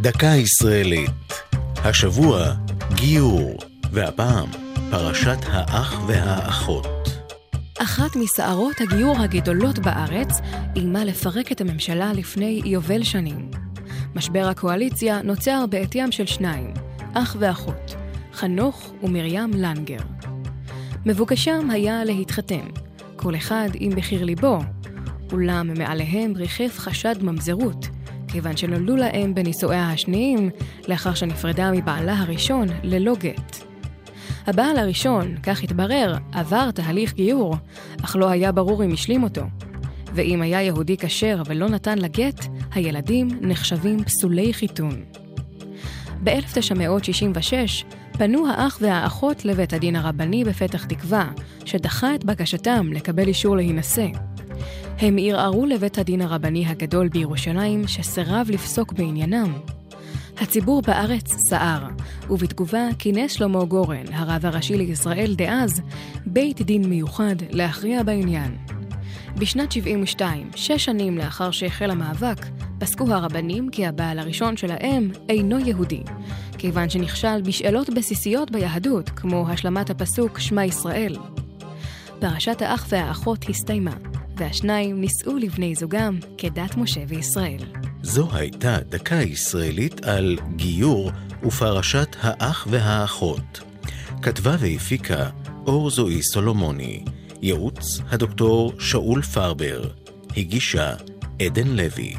דקה ישראלית. השבוע, גיור, והפעם, פרשת האח והאחות. אחת מסערות הגיור הגדולות בארץ איימה לפרק את הממשלה לפני יובל שנים. משבר הקואליציה נוצר בעטיים של שניים, אח ואחות, חנוך ומרים לנגר. מבוקשם היה להתחתן, כל אחד עם בחיר ליבו, אולם מעליהם ריחף חשד ממזרות, כיוון שנולדו להם בנישואיה השניים, לאחר שנפרדה מבעלה הראשון ללא גט. הבעל הראשון, כך התברר, עבר תהליך גיור, אך לא היה ברור אם השלים אותו. ואם היה יהודי כשר ולא נתן לה גט, הילדים נחשבים פסולי חיתון. ב-1966 פנו האח והאחות לבית הדין הרבני בפתח תקווה, שדחה את בקשתם לקבל אישור להינשא. הם ערערו לבית הדין הרבני הגדול בירושלים, שסירב לפסוק בעניינם. הציבור בארץ סער, ובתגובה כינס שלמה גורן, הרב הראשי לישראל דאז, בית דין מיוחד להכריע בעניין. בשנת 72, שש שנים לאחר שהחל המאבק, פסקו הרבנים כי הבעל הראשון של האם אינו יהודי, כיוון שנכשל בשאלות בסיסיות ביהדות, כמו השלמת הפסוק שמע ישראל. פרשת האח והאחות הסתיימה, והשניים נישאו לבני זוגם כדת משה וישראל. זו הייתה דקה ישראלית על גיור ופרשת האח והאחות. כתבה והפיקה אור זוהי סולומוני, ייעוץ הדוקטור שאול פרבר, הגישה עדן לוי.